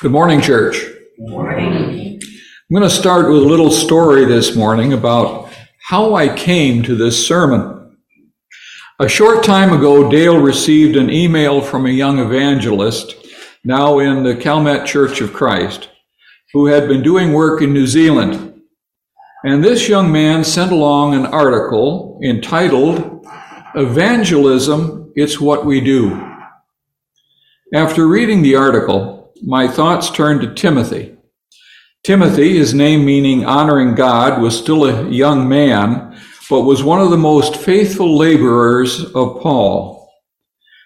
Good morning, church. Good morning. I'm going to start with a little story this morning about how I came to this sermon. A short time ago, Dale received an email from a young evangelist, now in the Chalmette Church of Christ, who had been doing work in New Zealand. And this young man sent along an article entitled, Evangelism, It's What We Do. After reading the article, my thoughts turned to Timothy. Timothy, his name meaning honoring God, was still a young man, but was one of the most faithful laborers of Paul.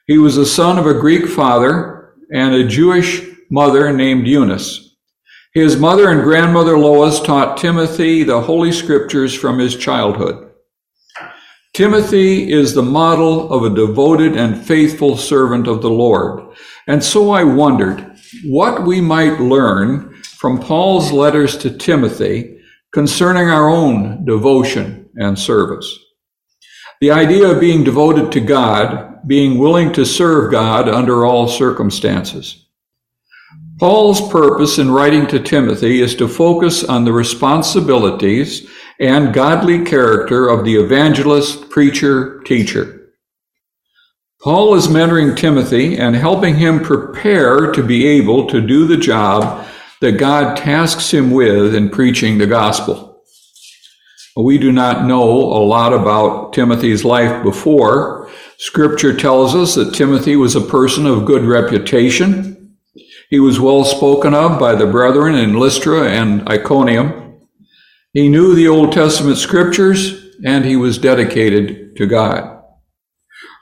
He was the son of a Greek father and a Jewish mother named Eunice. His mother and grandmother Lois taught Timothy the Holy Scriptures from his childhood. Timothy is the model of a devoted and faithful servant of the Lord. And so I wondered, what we might learn from Paul's letters to Timothy concerning our own devotion and service. The idea of being devoted to God, being willing to serve God under all circumstances. Paul's purpose in writing to Timothy is to focus on the responsibilities and godly character of the evangelist, preacher, teacher. Paul is mentoring Timothy and helping him prepare to be able to do the job that God tasks him with in preaching the gospel. We do not know a lot about Timothy's life before. Scripture tells us that Timothy was a person of good reputation. He was well spoken of by the brethren in Lystra and Iconium. He knew the Old Testament scriptures and he was dedicated to God.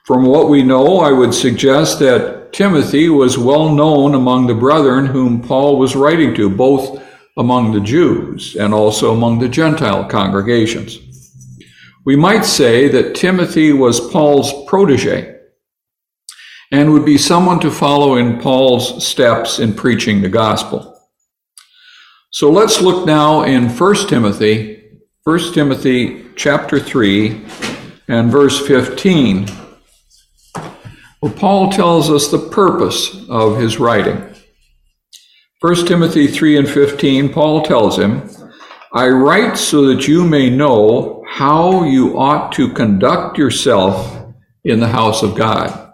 From what we know, I would suggest that Timothy was well known among the brethren whom Paul was writing to, both among the Jews and also among the Gentile congregations. We might say that Timothy was Paul's protege and would be someone to follow in Paul's steps in preaching the gospel. So let's look now in 1 Timothy, 1 Timothy chapter 3 and verse 15 well, Paul tells us the purpose of his writing. 1 Timothy 3 and 15, Paul tells him, I write so that you may know how you ought to conduct yourself in the house of God.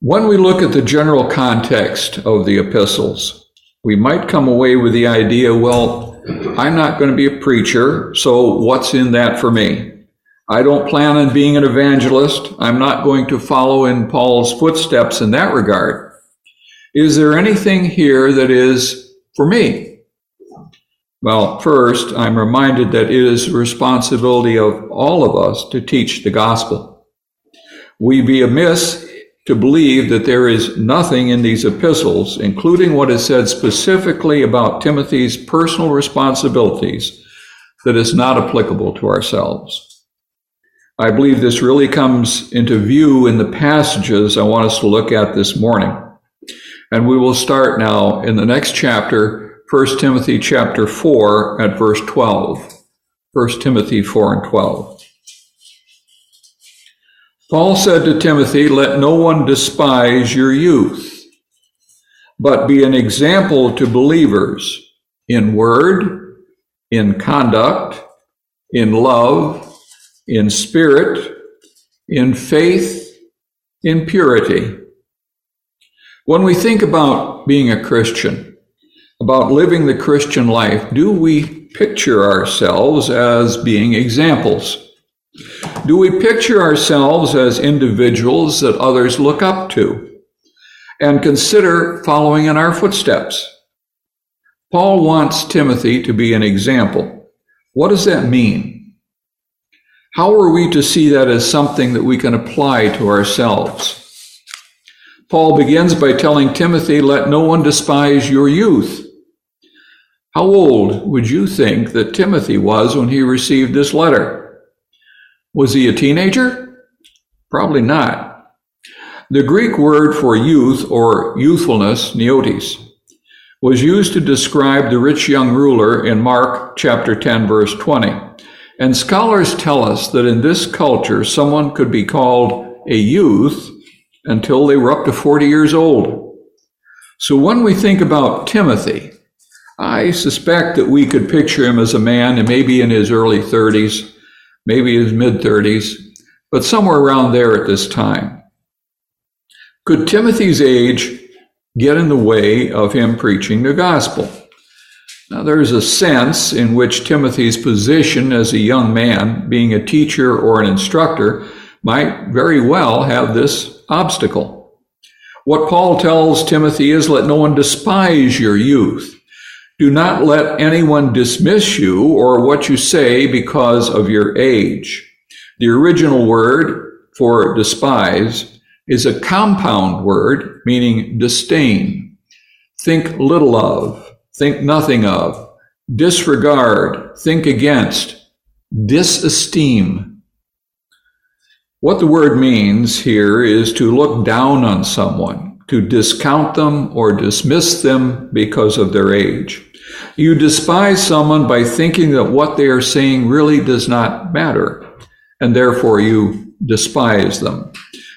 When we look at the general context of the epistles, we might come away with the idea, well, I'm not going to be a preacher, so what's in that for me? I don't plan on being an evangelist. I'm not going to follow in Paul's footsteps in that regard. Is there anything here that is for me? Well, first, I'm reminded that it is the responsibility of all of us to teach the gospel. We be amiss to believe that there is nothing in these epistles, including what is said specifically about Timothy's personal responsibilities, that is not applicable to ourselves. I believe this really comes into view in the passages I want us to look at this morning. And we will start now in the next chapter, 1 Timothy chapter 4 at verse 12. 1 Timothy 4 and 12. Paul said to Timothy, Let no one despise your youth, but be an example to believers in word, in conduct, in love, in spirit, in faith, in purity. When we think about being a Christian, about living the Christian life, do we picture ourselves as being examples? Do we picture ourselves as individuals that others look up to and consider following in our footsteps? Paul wants Timothy to be an example. What does that mean? How are we to see that as something that we can apply to ourselves? Paul begins by telling Timothy, Let no one despise your youth. How old would you think that Timothy was when he received this letter? Was he a teenager? Probably not. The Greek word for youth or youthfulness, neotes, was used to describe the rich young ruler in Mark chapter 10 verse 20. And scholars tell us that in this culture, someone could be called a youth until they were up to 40 years old. So when we think about Timothy, I suspect that we could picture him as a man and maybe in his early 30s, maybe his mid 30s, but somewhere around there at this time. Could Timothy's age get in the way of him preaching the gospel? Now, there's a sense in which Timothy's position as a young man, being a teacher or an instructor, might very well have this obstacle. What Paul tells Timothy is let no one despise your youth. Do not let anyone dismiss you or what you say because of your age. The original word for despise is a compound word meaning disdain. Think little of, think nothing of, disregard, think against, disesteem. What the word means here is to look down on someone, to discount them or dismiss them because of their age. You despise someone by thinking that what they are saying really does not matter, and therefore you despise them.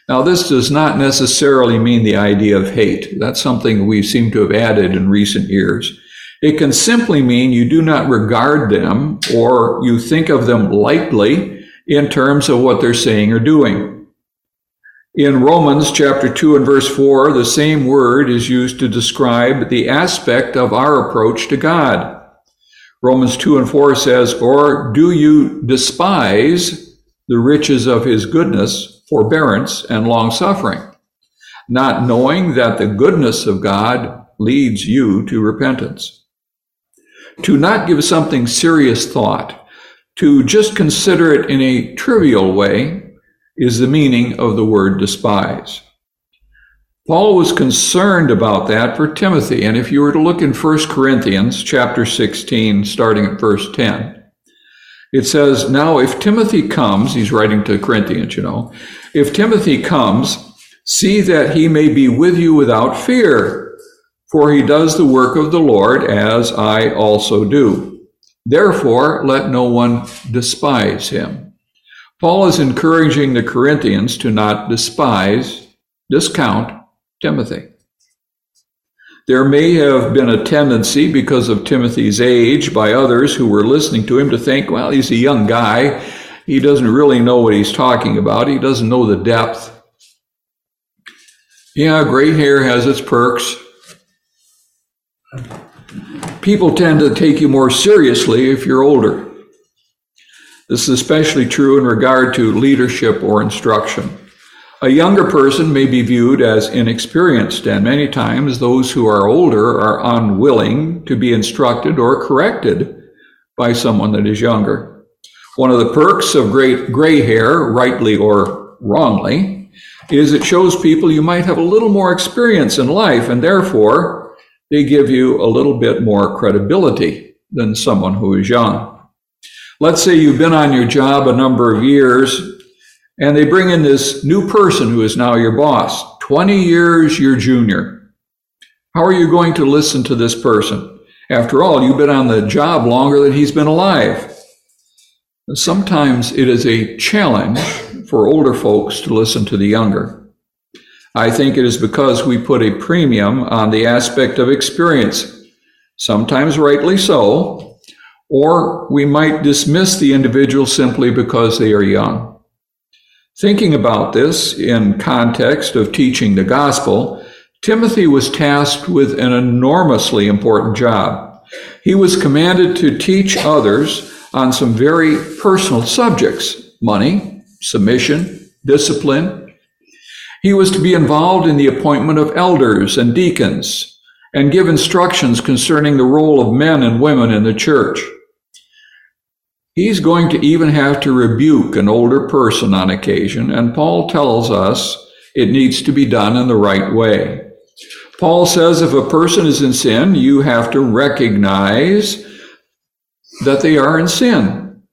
Now, this does not necessarily mean the idea of hate. That's something we seem to have added in recent years. It can simply mean you do not regard them or you think of them lightly in terms of what they're saying or doing. In Romans chapter 2 and verse 4, the same word is used to describe the aspect of our approach to God. Romans 2 and 4 says, Or do you despise the riches of his goodness, forbearance, and long suffering, not knowing that the goodness of God leads you to repentance? To not give something serious thought, to just consider it in a trivial way, is the meaning of the word despise. Paul was concerned about that for Timothy. And if you were to look in 1 Corinthians chapter 16, starting at verse 10, it says, Now if Timothy comes, he's writing to Corinthians, you know, if Timothy comes, see that he may be with you without fear for he does the work of the Lord as I also do. Therefore, let no one despise him. Paul is encouraging the Corinthians to not despise, discount Timothy. There may have been a tendency, because of Timothy's age, by others who were listening to him to think, well, he's a young guy. He doesn't really know what he's talking about. He doesn't know the depth. Yeah, gray hair has its perks people tend to take you more seriously if you're older. This is especially true in regard to leadership or instruction. A younger person may be viewed as inexperienced, and many times those who are older are unwilling to be instructed or corrected by someone that is younger. One of the perks of great gray hair, rightly or wrongly, is it shows people you might have a little more experience in life and therefore they give you a little bit more credibility than someone who is young. Let's say you've been on your job a number of years and they bring in this new person who is now your boss, 20 years your junior. How are you going to listen to this person? After all, you've been on the job longer than he's been alive. Sometimes it is a challenge for older folks to listen to the younger. I think it is because we put a premium on the aspect of experience, sometimes rightly so, or we might dismiss the individual simply because they are young. Thinking about this in context of teaching the gospel, Timothy was tasked with an enormously important job. He was commanded to teach others on some very personal subjects money, submission, discipline, he was to be involved in the appointment of elders and deacons and give instructions concerning the role of men and women in the church. He's going to even have to rebuke an older person on occasion, and Paul tells us it needs to be done in the right way. Paul says if a person is in sin, you have to recognize that they are in sin.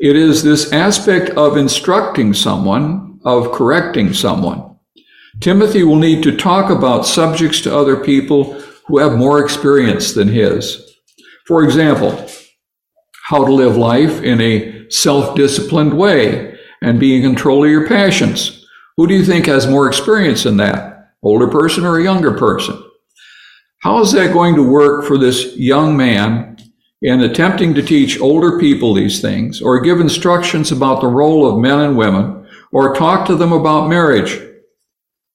It is this aspect of instructing someone of correcting someone. Timothy will need to talk about subjects to other people who have more experience than his. For example, how to live life in a self disciplined way and be in control of your passions. Who do you think has more experience in that? Older person or a younger person? How is that going to work for this young man in attempting to teach older people these things, or give instructions about the role of men and women, or talk to them about marriage?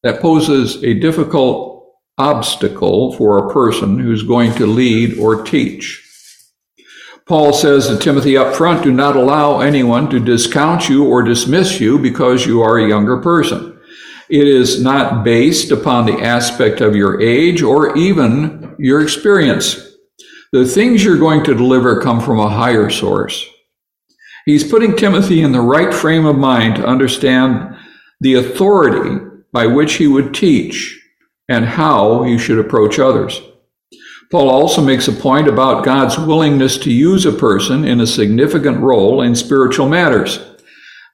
That poses a difficult obstacle for a person who's going to lead or teach. Paul says to Timothy up front, do not allow anyone to discount you or dismiss you because you are a younger person. It is not based upon the aspect of your age or even your experience. The things you're going to deliver come from a higher source. He's putting Timothy in the right frame of mind to understand the authority by which he would teach and how he should approach others. Paul also makes a point about God's willingness to use a person in a significant role in spiritual matters.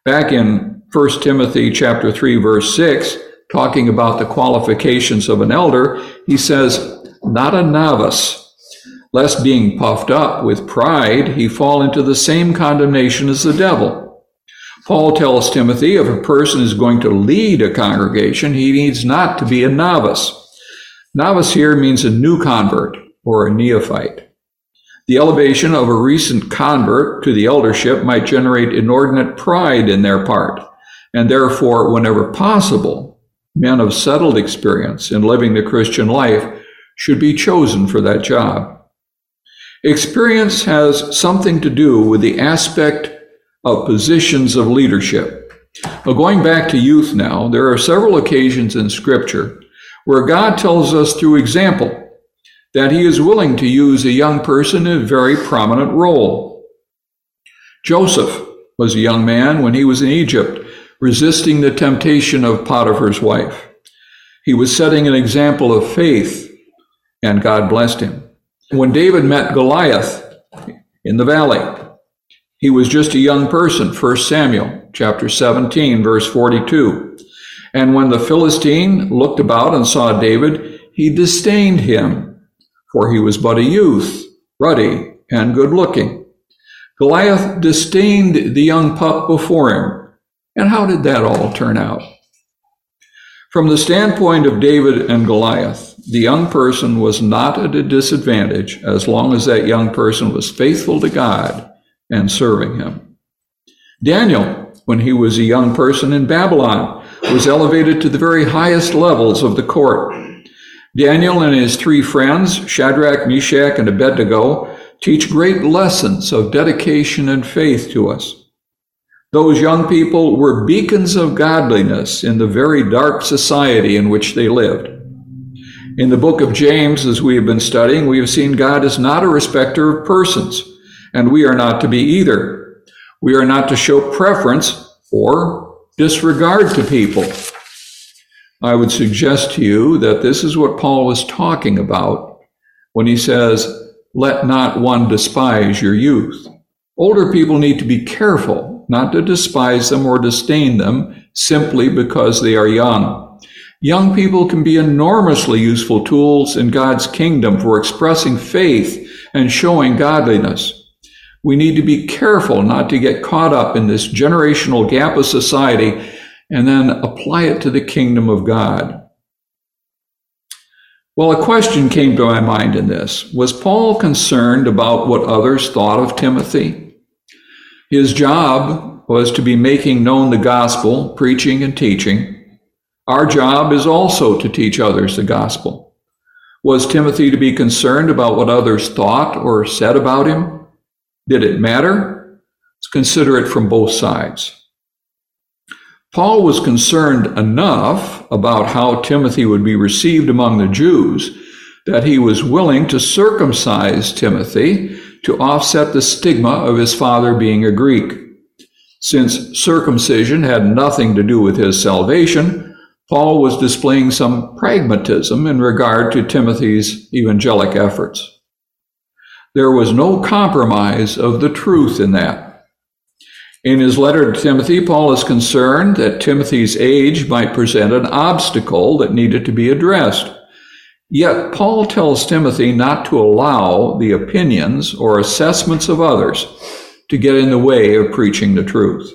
Back in 1 Timothy chapter 3 verse 6, talking about the qualifications of an elder, he says, not a novice, lest being puffed up with pride, he fall into the same condemnation as the devil. Paul tells Timothy if a person is going to lead a congregation, he needs not to be a novice. Novice here means a new convert or a neophyte. The elevation of a recent convert to the eldership might generate inordinate pride in their part, and therefore, whenever possible, men of settled experience in living the Christian life should be chosen for that job. Experience has something to do with the aspect of positions of leadership. Well, going back to youth now, there are several occasions in Scripture where God tells us through example that He is willing to use a young person in a very prominent role. Joseph was a young man when he was in Egypt, resisting the temptation of Potiphar's wife. He was setting an example of faith, and God blessed him. When David met Goliath in the valley, he was just a young person, 1 Samuel chapter 17, verse 42. And when the Philistine looked about and saw David, he disdained him, for he was but a youth, ruddy and good looking. Goliath disdained the young pup before him. And how did that all turn out? From the standpoint of David and Goliath, the young person was not at a disadvantage as long as that young person was faithful to God and serving Him. Daniel, when he was a young person in Babylon, was elevated to the very highest levels of the court. Daniel and his three friends, Shadrach, Meshach, and Abednego, teach great lessons of dedication and faith to us. Those young people were beacons of godliness in the very dark society in which they lived. In the book of James, as we have been studying, we have seen God is not a respecter of persons, and we are not to be either. We are not to show preference or disregard to people. I would suggest to you that this is what Paul is talking about when he says, Let not one despise your youth. Older people need to be careful not to despise them or disdain them simply because they are young. Young people can be enormously useful tools in God's kingdom for expressing faith and showing godliness. We need to be careful not to get caught up in this generational gap of society and then apply it to the kingdom of God. Well, a question came to my mind in this. Was Paul concerned about what others thought of Timothy? His job was to be making known the gospel, preaching and teaching. Our job is also to teach others the gospel. Was Timothy to be concerned about what others thought or said about him? Did it matter? Let's consider it from both sides. Paul was concerned enough about how Timothy would be received among the Jews that he was willing to circumcise Timothy to offset the stigma of his father being a Greek. Since circumcision had nothing to do with his salvation, Paul was displaying some pragmatism in regard to Timothy's evangelic efforts. There was no compromise of the truth in that. In his letter to Timothy, Paul is concerned that Timothy's age might present an obstacle that needed to be addressed. Yet Paul tells Timothy not to allow the opinions or assessments of others to get in the way of preaching the truth.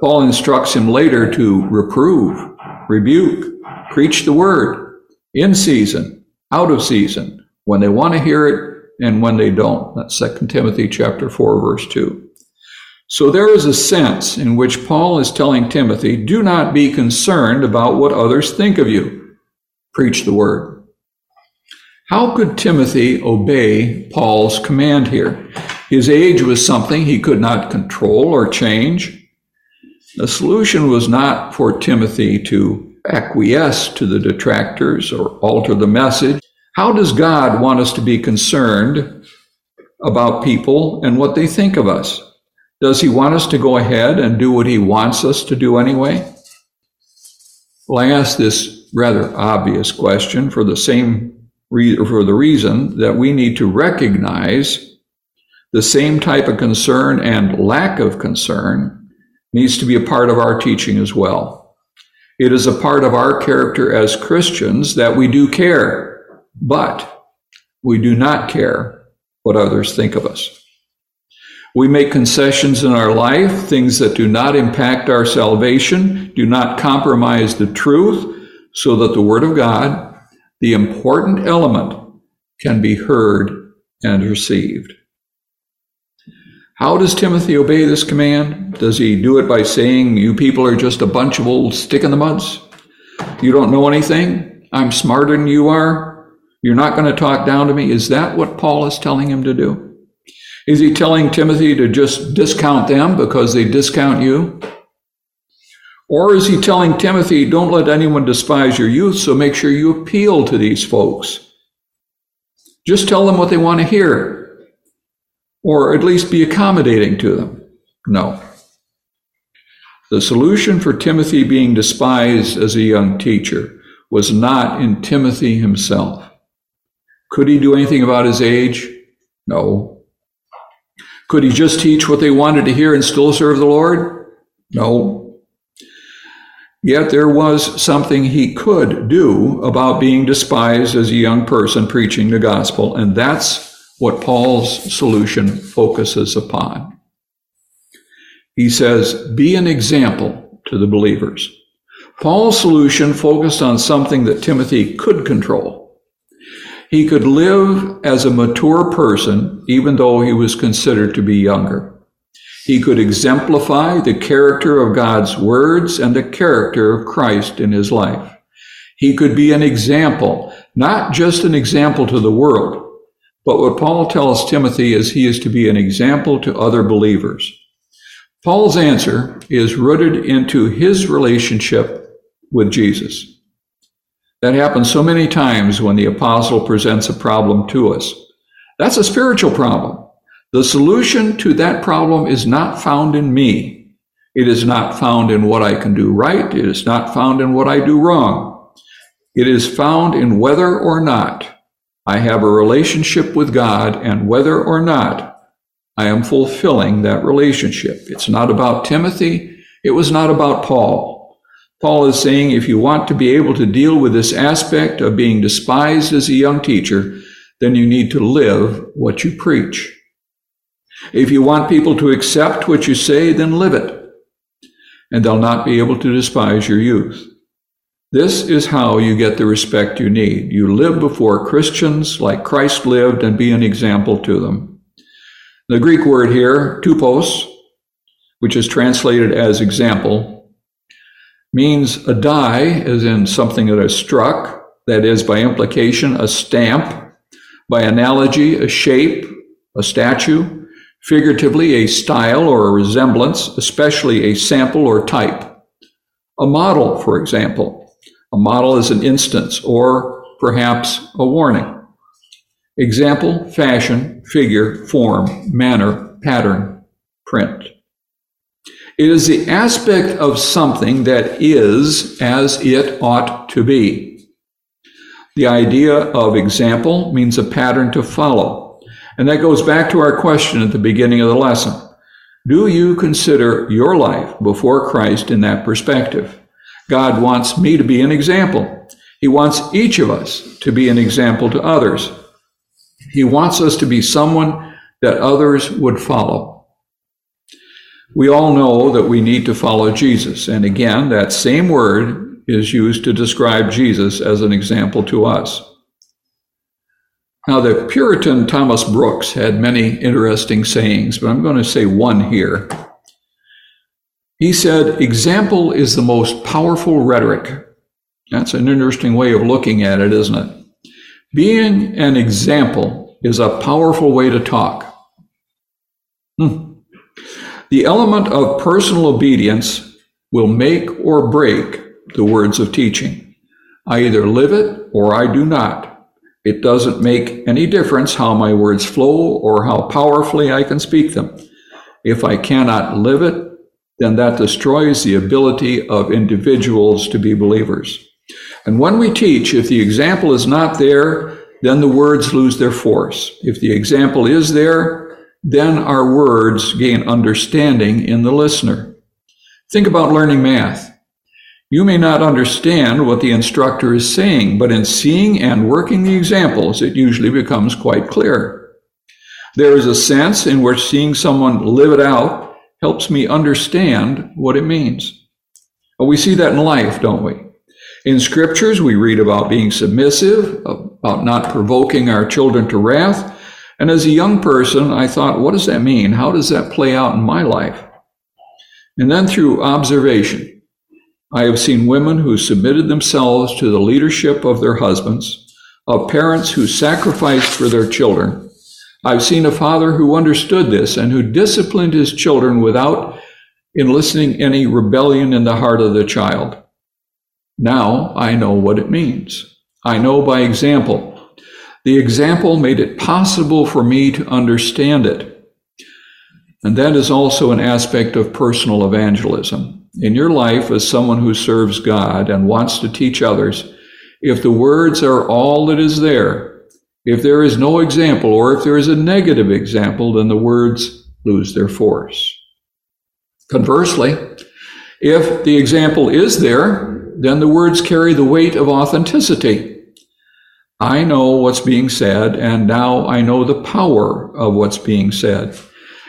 Paul instructs him later to reprove rebuke, preach the word in season, out of season, when they want to hear it and when they don't. That's 2 Timothy chapter 4 verse 2. So there is a sense in which Paul is telling Timothy, do not be concerned about what others think of you. Preach the word. How could Timothy obey Paul's command here? His age was something he could not control or change. The solution was not for Timothy to acquiesce to the detractors or alter the message. How does God want us to be concerned about people and what they think of us? Does he want us to go ahead and do what he wants us to do anyway? Well, I ask this rather obvious question for the same re- for the reason that we need to recognize the same type of concern and lack of concern needs to be a part of our teaching as well. It is a part of our character as Christians that we do care, but we do not care what others think of us. We make concessions in our life, things that do not impact our salvation, do not compromise the truth, so that the Word of God, the important element, can be heard and received. How does Timothy obey this command? Does he do it by saying, You people are just a bunch of old stick in the muds? You don't know anything? I'm smarter than you are? You're not going to talk down to me? Is that what Paul is telling him to do? Is he telling Timothy to just discount them because they discount you? Or is he telling Timothy, don't let anyone despise your youth, so make sure you appeal to these folks? Just tell them what they want to hear, or at least be accommodating to them. No. The solution for Timothy being despised as a young teacher was not in Timothy himself. Could he do anything about his age? No. Could he just teach what they wanted to hear and still serve the Lord? No. Yet there was something he could do about being despised as a young person preaching the gospel, and that's what Paul's solution focuses upon. He says, Be an example to the believers. Paul's solution focused on something that Timothy could control he could live as a mature person even though he was considered to be younger. He could exemplify the character of God's words and the character of Christ in his life. He could be an example, not just an example to the world, but what Paul tells Timothy is he is to be an example to other believers. Paul's answer is rooted into his relationship with Jesus. That happens so many times when the apostle presents a problem to us. That's a spiritual problem. The solution to that problem is not found in me. It is not found in what I can do right. It is not found in what I do wrong. It is found in whether or not I have a relationship with God and whether or not I am fulfilling that relationship. It's not about Timothy. It was not about Paul. Paul is saying if you want to be able to deal with this aspect of being despised as a young teacher, then you need to live what you preach. If you want people to accept what you say, then live it, and they'll not be able to despise your youth. This is how you get the respect you need. You live before Christians like Christ lived and be an example to them. The Greek word here, tupos, which is translated as example, means a die, as in something that is struck, that is, by implication, a stamp, by analogy, a shape, a statue, figuratively, a style or a resemblance, especially a sample or type. A model, for example. A model is an instance or perhaps a warning. Example, fashion, figure, form, manner, pattern, print. It is the aspect of something that is as it ought to be. The idea of example means a pattern to follow. And that goes back to our question at the beginning of the lesson. Do you consider your life before Christ in that perspective? God wants me to be an example. He wants each of us to be an example to others. He wants us to be someone that others would follow. We all know that we need to follow Jesus. And again, that same word is used to describe Jesus as an example to us. Now, the Puritan Thomas Brooks had many interesting sayings, but I'm going to say one here. He said, Example is the most powerful rhetoric. That's an interesting way of looking at it, isn't it? Being an example is a powerful way to talk. Hmm. The element of personal obedience will make or break the words of teaching. I either live it or I do not. It doesn't make any difference how my words flow or how powerfully I can speak them. If I cannot live it, then that destroys the ability of individuals to be believers. And when we teach, if the example is not there, then the words lose their force. If the example is there, then our words gain understanding in the listener. Think about learning math. You may not understand what the instructor is saying, but in seeing and working the examples, it usually becomes quite clear. There is a sense in which seeing someone live it out helps me understand what it means. Well, we see that in life, don't we? In scriptures, we read about being submissive, about not provoking our children to wrath. And as a young person, I thought, what does that mean? How does that play out in my life? And then through observation, I have seen women who submitted themselves to the leadership of their husbands, of parents who sacrificed for their children. I've seen a father who understood this and who disciplined his children without enlisting any rebellion in the heart of the child. Now I know what it means. I know by example. The example made it possible for me to understand it. And that is also an aspect of personal evangelism in your life as someone who serves God and wants to teach others, if the words are all that is there, if there is no example, or if there is a negative example, then the words lose their force. Conversely, if the example is there, then the words carry the weight of authenticity. I know what's being said, and now I know the power of what's being said.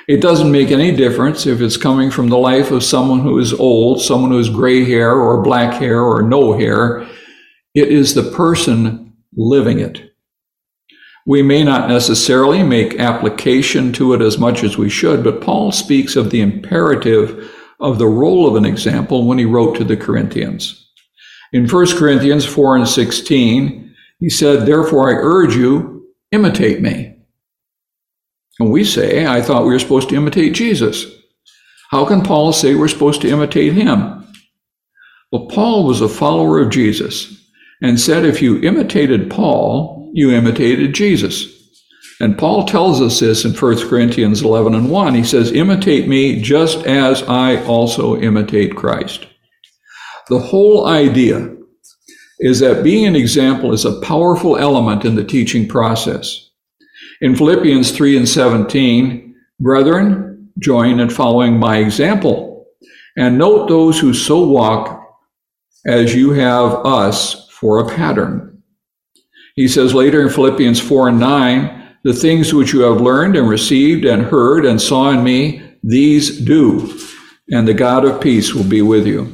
It doesn't make any difference if it's coming from the life of someone who is old, someone who has gray hair or black hair or no hair. It is the person living it. We may not necessarily make application to it as much as we should, but Paul speaks of the imperative of the role of an example when he wrote to the Corinthians. In 1 Corinthians 4 and 16, he said, Therefore I urge you, imitate me and we say, I thought we were supposed to imitate Jesus. How can Paul say we're supposed to imitate him? Well, Paul was a follower of Jesus and said if you imitated Paul, you imitated Jesus. And Paul tells us this in 1 Corinthians 11 and 1. He says, Imitate me just as I also imitate Christ. The whole idea is that being an example is a powerful element in the teaching process. In Philippians 3 and 17, brethren, join in following my example, and note those who so walk as you have us for a pattern. He says later in Philippians 4 and 9, the things which you have learned and received and heard and saw in me, these do, and the God of peace will be with you.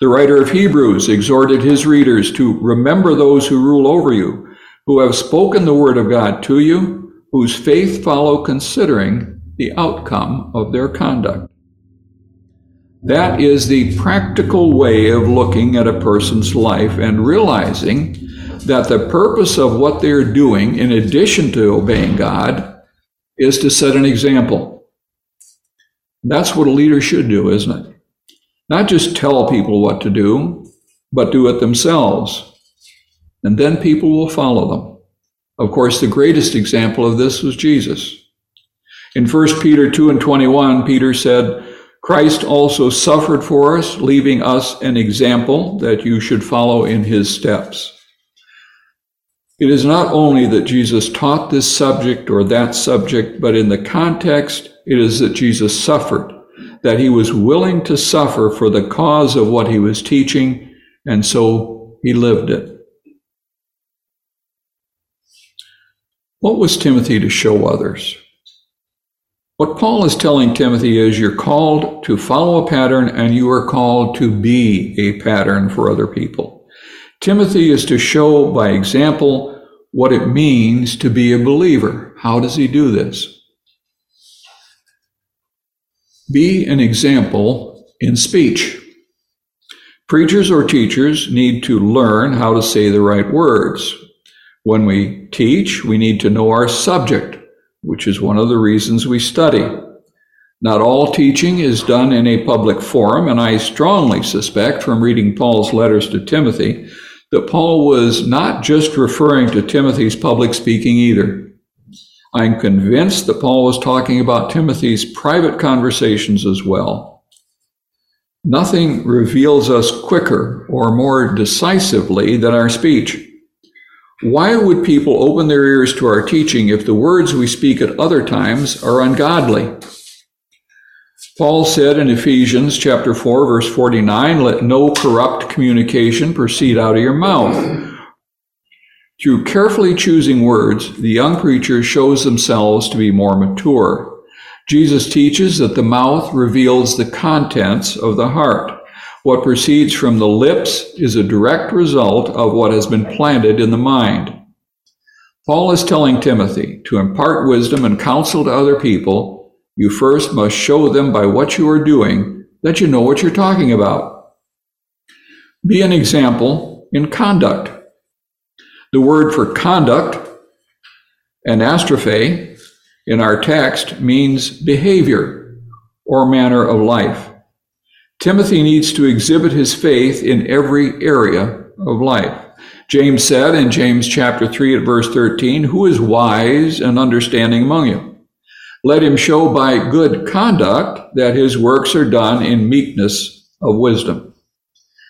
The writer of Hebrews exhorted his readers to remember those who rule over you who have spoken the word of God to you, whose faith follow considering the outcome of their conduct. That is the practical way of looking at a person's life and realizing that the purpose of what they're doing, in addition to obeying God, is to set an example. That's what a leader should do, isn't it? Not just tell people what to do, but do it themselves and then people will follow them. Of course, the greatest example of this was Jesus. In 1 Peter 2 and 21, Peter said, Christ also suffered for us, leaving us an example that you should follow in his steps. It is not only that Jesus taught this subject or that subject, but in the context, it is that Jesus suffered, that he was willing to suffer for the cause of what he was teaching, and so he lived it. What was Timothy to show others? What Paul is telling Timothy is you're called to follow a pattern and you are called to be a pattern for other people. Timothy is to show by example what it means to be a believer. How does he do this? Be an example in speech. Preachers or teachers need to learn how to say the right words. When we teach, we need to know our subject, which is one of the reasons we study. Not all teaching is done in a public forum, and I strongly suspect from reading Paul's letters to Timothy that Paul was not just referring to Timothy's public speaking either. I'm convinced that Paul was talking about Timothy's private conversations as well. Nothing reveals us quicker or more decisively than our speech. Why would people open their ears to our teaching if the words we speak at other times are ungodly? Paul said in Ephesians chapter 4 verse 49, let no corrupt communication proceed out of your mouth. Through carefully choosing words, the young preacher shows themselves to be more mature. Jesus teaches that the mouth reveals the contents of the heart. What proceeds from the lips is a direct result of what has been planted in the mind. Paul is telling Timothy to impart wisdom and counsel to other people you first must show them by what you are doing that you know what you're talking about. Be an example in conduct. The word for conduct, anastrophe, in our text means behavior or manner of life. Timothy needs to exhibit his faith in every area of life. James said in James chapter 3 at verse 13, Who is wise and understanding among you? Let him show by good conduct that his works are done in meekness of wisdom.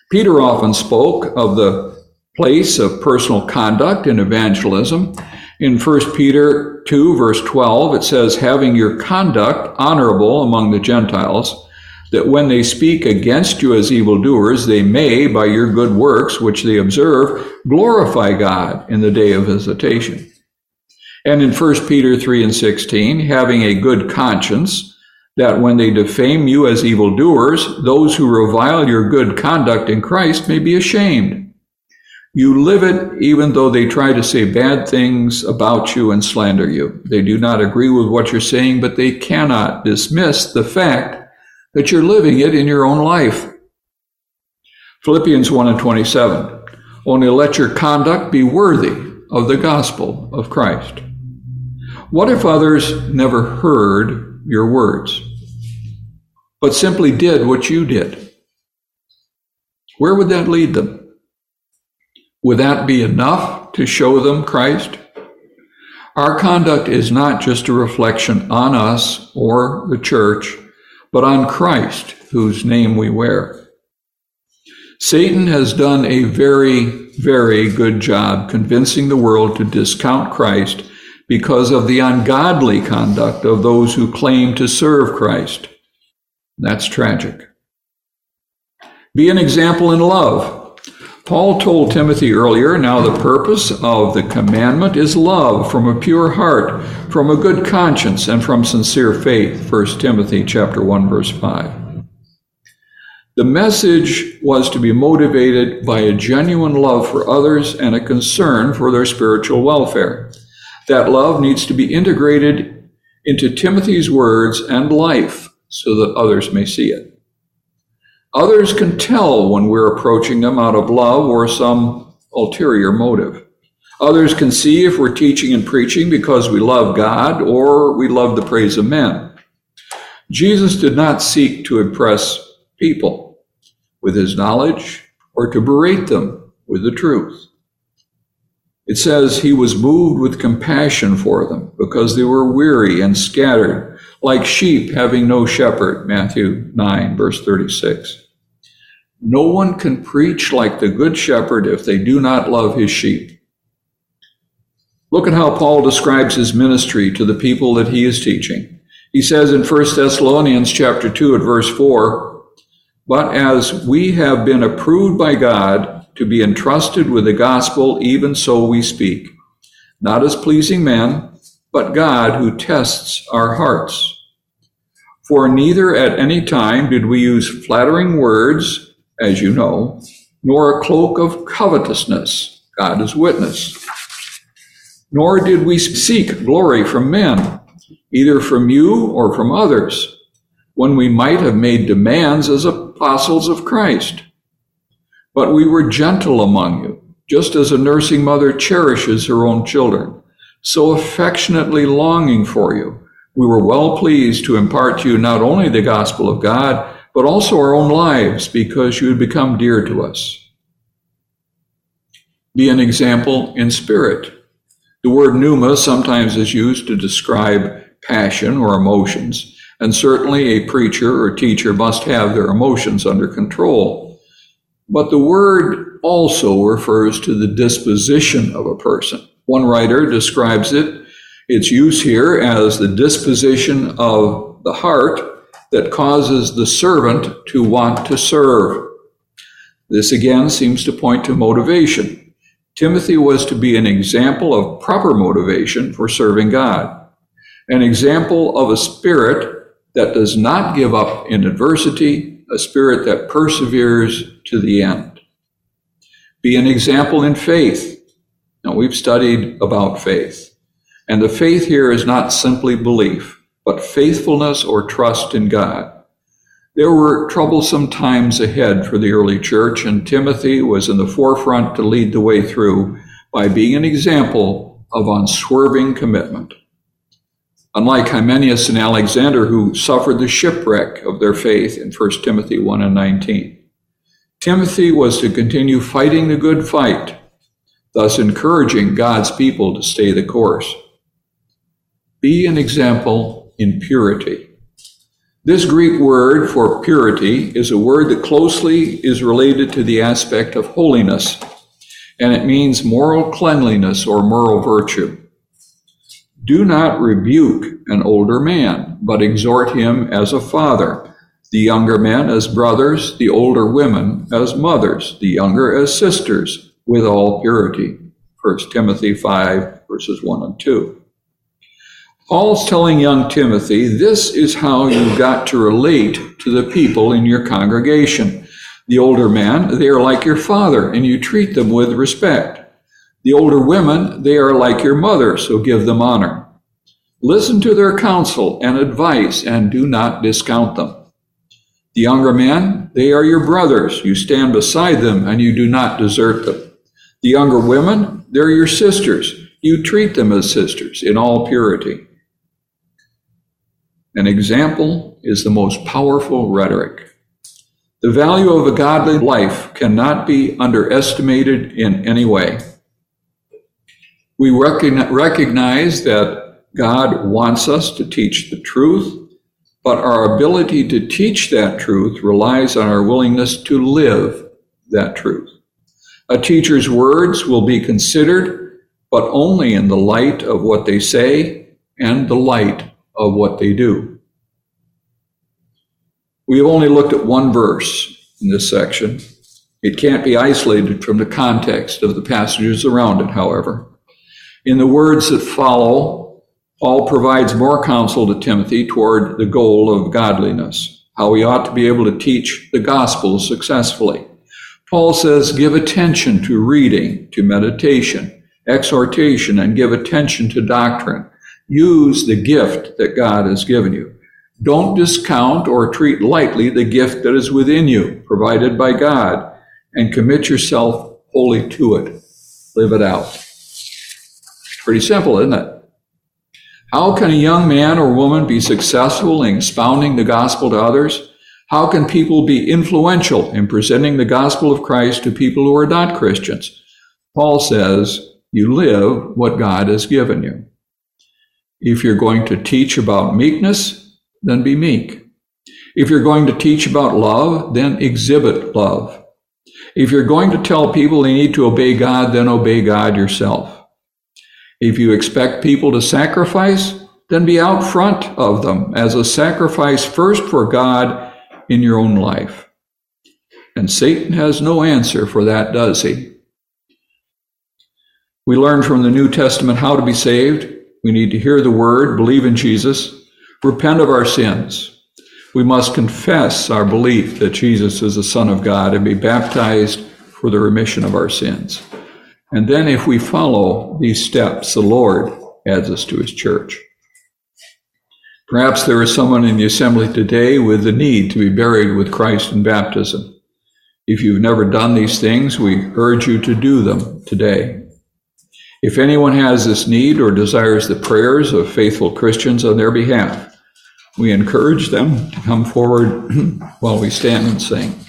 Peter often spoke of the place of personal conduct in evangelism. In 1 Peter 2, verse 12, it says, Having your conduct honorable among the Gentiles, that when they speak against you as evildoers, they may, by your good works which they observe, glorify God in the day of visitation. And in 1 Peter 3 and 16, having a good conscience, that when they defame you as evildoers, those who revile your good conduct in Christ may be ashamed. You live it even though they try to say bad things about you and slander you. They do not agree with what you're saying, but they cannot dismiss the fact that you're living it in your own life. Philippians 1 and 27. Only let your conduct be worthy of the gospel of Christ. What if others never heard your words, but simply did what you did? Where would that lead them? Would that be enough to show them Christ? Our conduct is not just a reflection on us or the church, but on Christ, whose name we wear. Satan has done a very, very good job convincing the world to discount Christ because of the ungodly conduct of those who claim to serve Christ. That's tragic. Be an example in love. Paul told Timothy earlier, now the purpose of the commandment is love from a pure heart, from a good conscience, and from sincere faith. 1 Timothy chapter 1 verse 5. The message was to be motivated by a genuine love for others and a concern for their spiritual welfare. That love needs to be integrated into Timothy's words and life so that others may see it. Others can tell when we're approaching them out of love or some ulterior motive. Others can see if we're teaching and preaching because we love God or we love the praise of men. Jesus did not seek to impress people with his knowledge or to berate them with the truth. It says he was moved with compassion for them because they were weary and scattered, like sheep having no shepherd. Matthew 9, verse 36. No one can preach like the good shepherd if they do not love his sheep. Look at how Paul describes his ministry to the people that he is teaching. He says in 1 Thessalonians chapter 2 at verse 4, But as we have been approved by God to be entrusted with the gospel, even so we speak, not as pleasing men, but God who tests our hearts. For neither at any time did we use flattering words, as you know, nor a cloak of covetousness, God is witness. Nor did we seek glory from men, either from you or from others, when we might have made demands as apostles of Christ. But we were gentle among you, just as a nursing mother cherishes her own children, so affectionately longing for you. We were well pleased to impart to you not only the gospel of God, but also our own lives, because you had become dear to us. Be an example in spirit. The word pneuma sometimes is used to describe passion or emotions, and certainly a preacher or teacher must have their emotions under control. But the word also refers to the disposition of a person. One writer describes it, its use here as the disposition of the heart that causes the servant to want to serve. This again seems to point to motivation. Timothy was to be an example of proper motivation for serving God, an example of a spirit that does not give up in adversity, a spirit that perseveres to the end. Be an example in faith. Now, we've studied about faith, and the faith here is not simply belief, but faithfulness or trust in God. There were troublesome times ahead for the early church, and Timothy was in the forefront to lead the way through by being an example of unswerving commitment. Unlike Hymenaeus and Alexander, who suffered the shipwreck of their faith in 1 Timothy 1 and 19, Timothy was to continue fighting the good fight, thus encouraging God's people to stay the course. Be an example in purity. This Greek word for purity is a word that closely is related to the aspect of holiness, and it means moral cleanliness or moral virtue. Do not rebuke an older man, but exhort him as a father, the younger men as brothers, the older women as mothers, the younger as sisters, with all purity. 1 Timothy 5, verses 1 and 2. Paul's telling young Timothy, this is how you've got to relate to the people in your congregation. The older men, they are like your father, and you treat them with respect. The older women, they are like your mother, so give them honor. Listen to their counsel and advice, and do not discount them. The younger men, they are your brothers. You stand beside them, and you do not desert them. The younger women, they're your sisters. You treat them as sisters in all purity. An example is the most powerful rhetoric. The value of a godly life cannot be underestimated in any way. We recognize that God wants us to teach the truth, but our ability to teach that truth relies on our willingness to live that truth. A teacher's words will be considered, but only in the light of what they say and the light of what they do. We have only looked at one verse in this section. It can't be isolated from the context of the passages around it, however. In the words that follow, Paul provides more counsel to Timothy toward the goal of godliness, how he ought to be able to teach the gospel successfully. Paul says, give attention to reading, to meditation, exhortation, and give attention to doctrine. Use the gift that God has given you. Don't discount or treat lightly the gift that is within you, provided by God, and commit yourself wholly to it. Live it out. Pretty simple, isn't it? How can a young man or woman be successful in expounding the gospel to others? How can people be influential in presenting the gospel of Christ to people who are not Christians? Paul says, you live what God has given you. If you're going to teach about meekness, then be meek. If you're going to teach about love, then exhibit love. If you're going to tell people they need to obey God, then obey God yourself. If you expect people to sacrifice, then be out front of them as a sacrifice first for God in your own life. And Satan has no answer for that, does he? We learn from the New Testament how to be saved. We need to hear the word, believe in Jesus, repent of our sins. We must confess our belief that Jesus is the Son of God and be baptized for the remission of our sins. And then, if we follow these steps, the Lord adds us to his church. Perhaps there is someone in the assembly today with the need to be buried with Christ in baptism. If you've never done these things, we urge you to do them today. If anyone has this need or desires the prayers of faithful Christians on their behalf, we encourage them to come forward while we stand and sing.